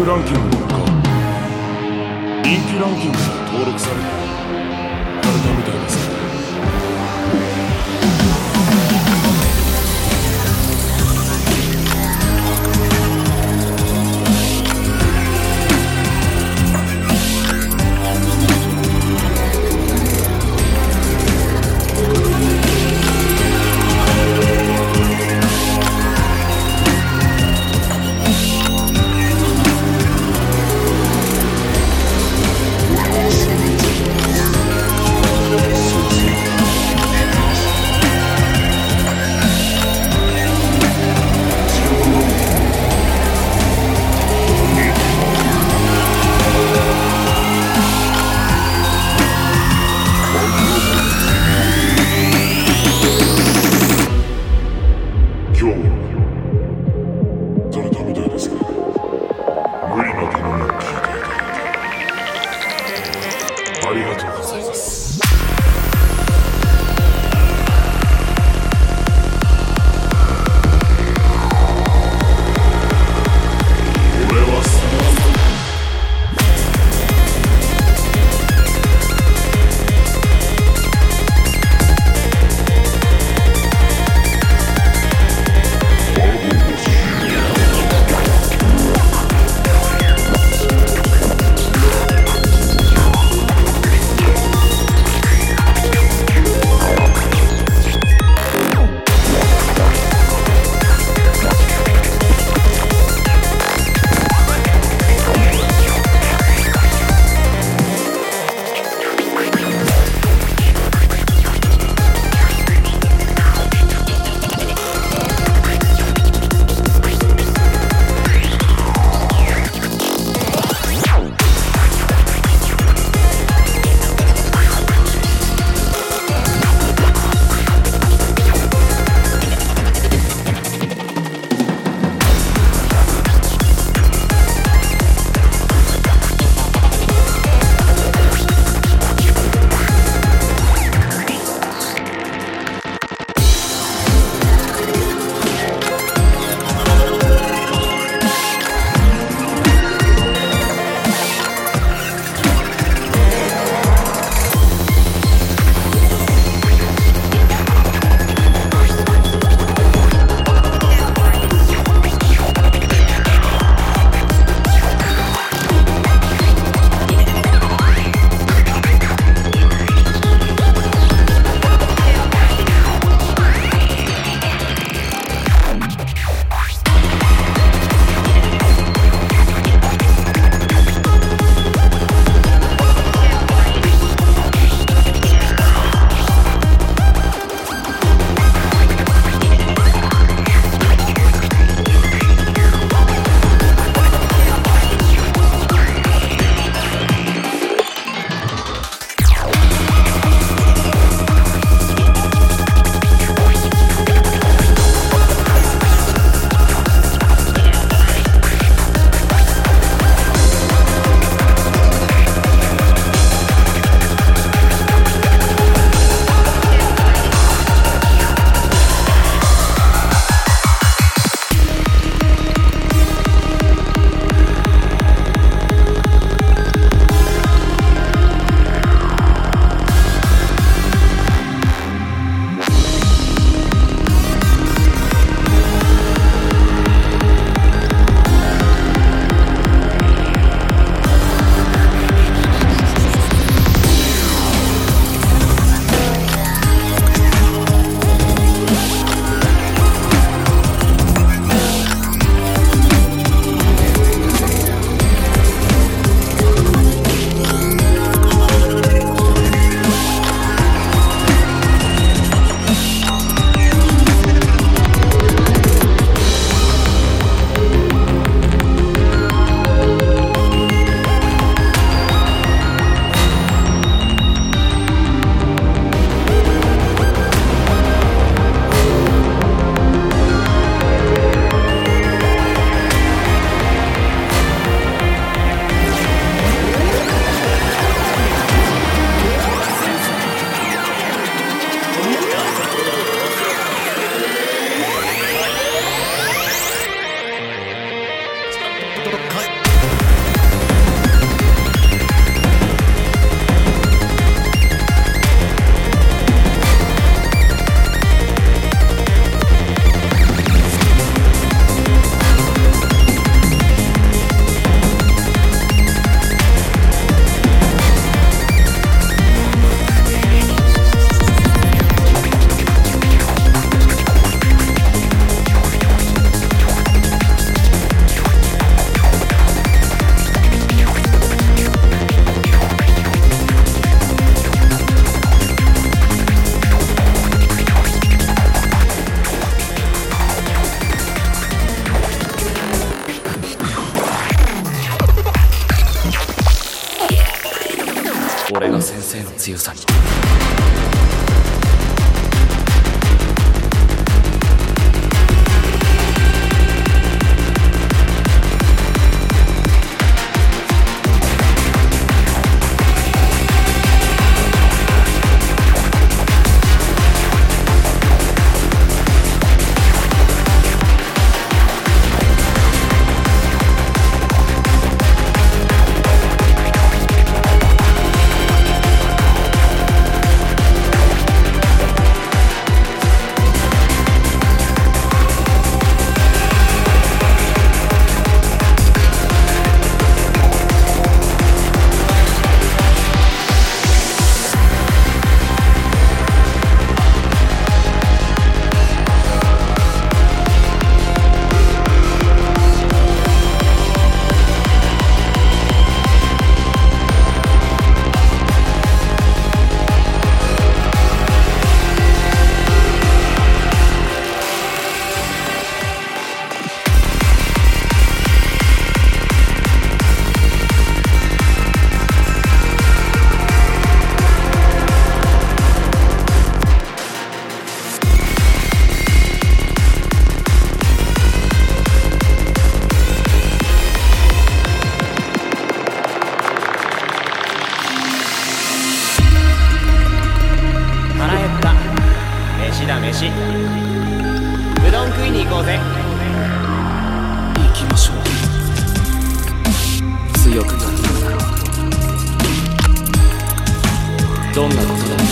クランキングか。人気ランキングに登録されされたみたいです。ね Audio 強さに。強くなるのだろうどんなことでも。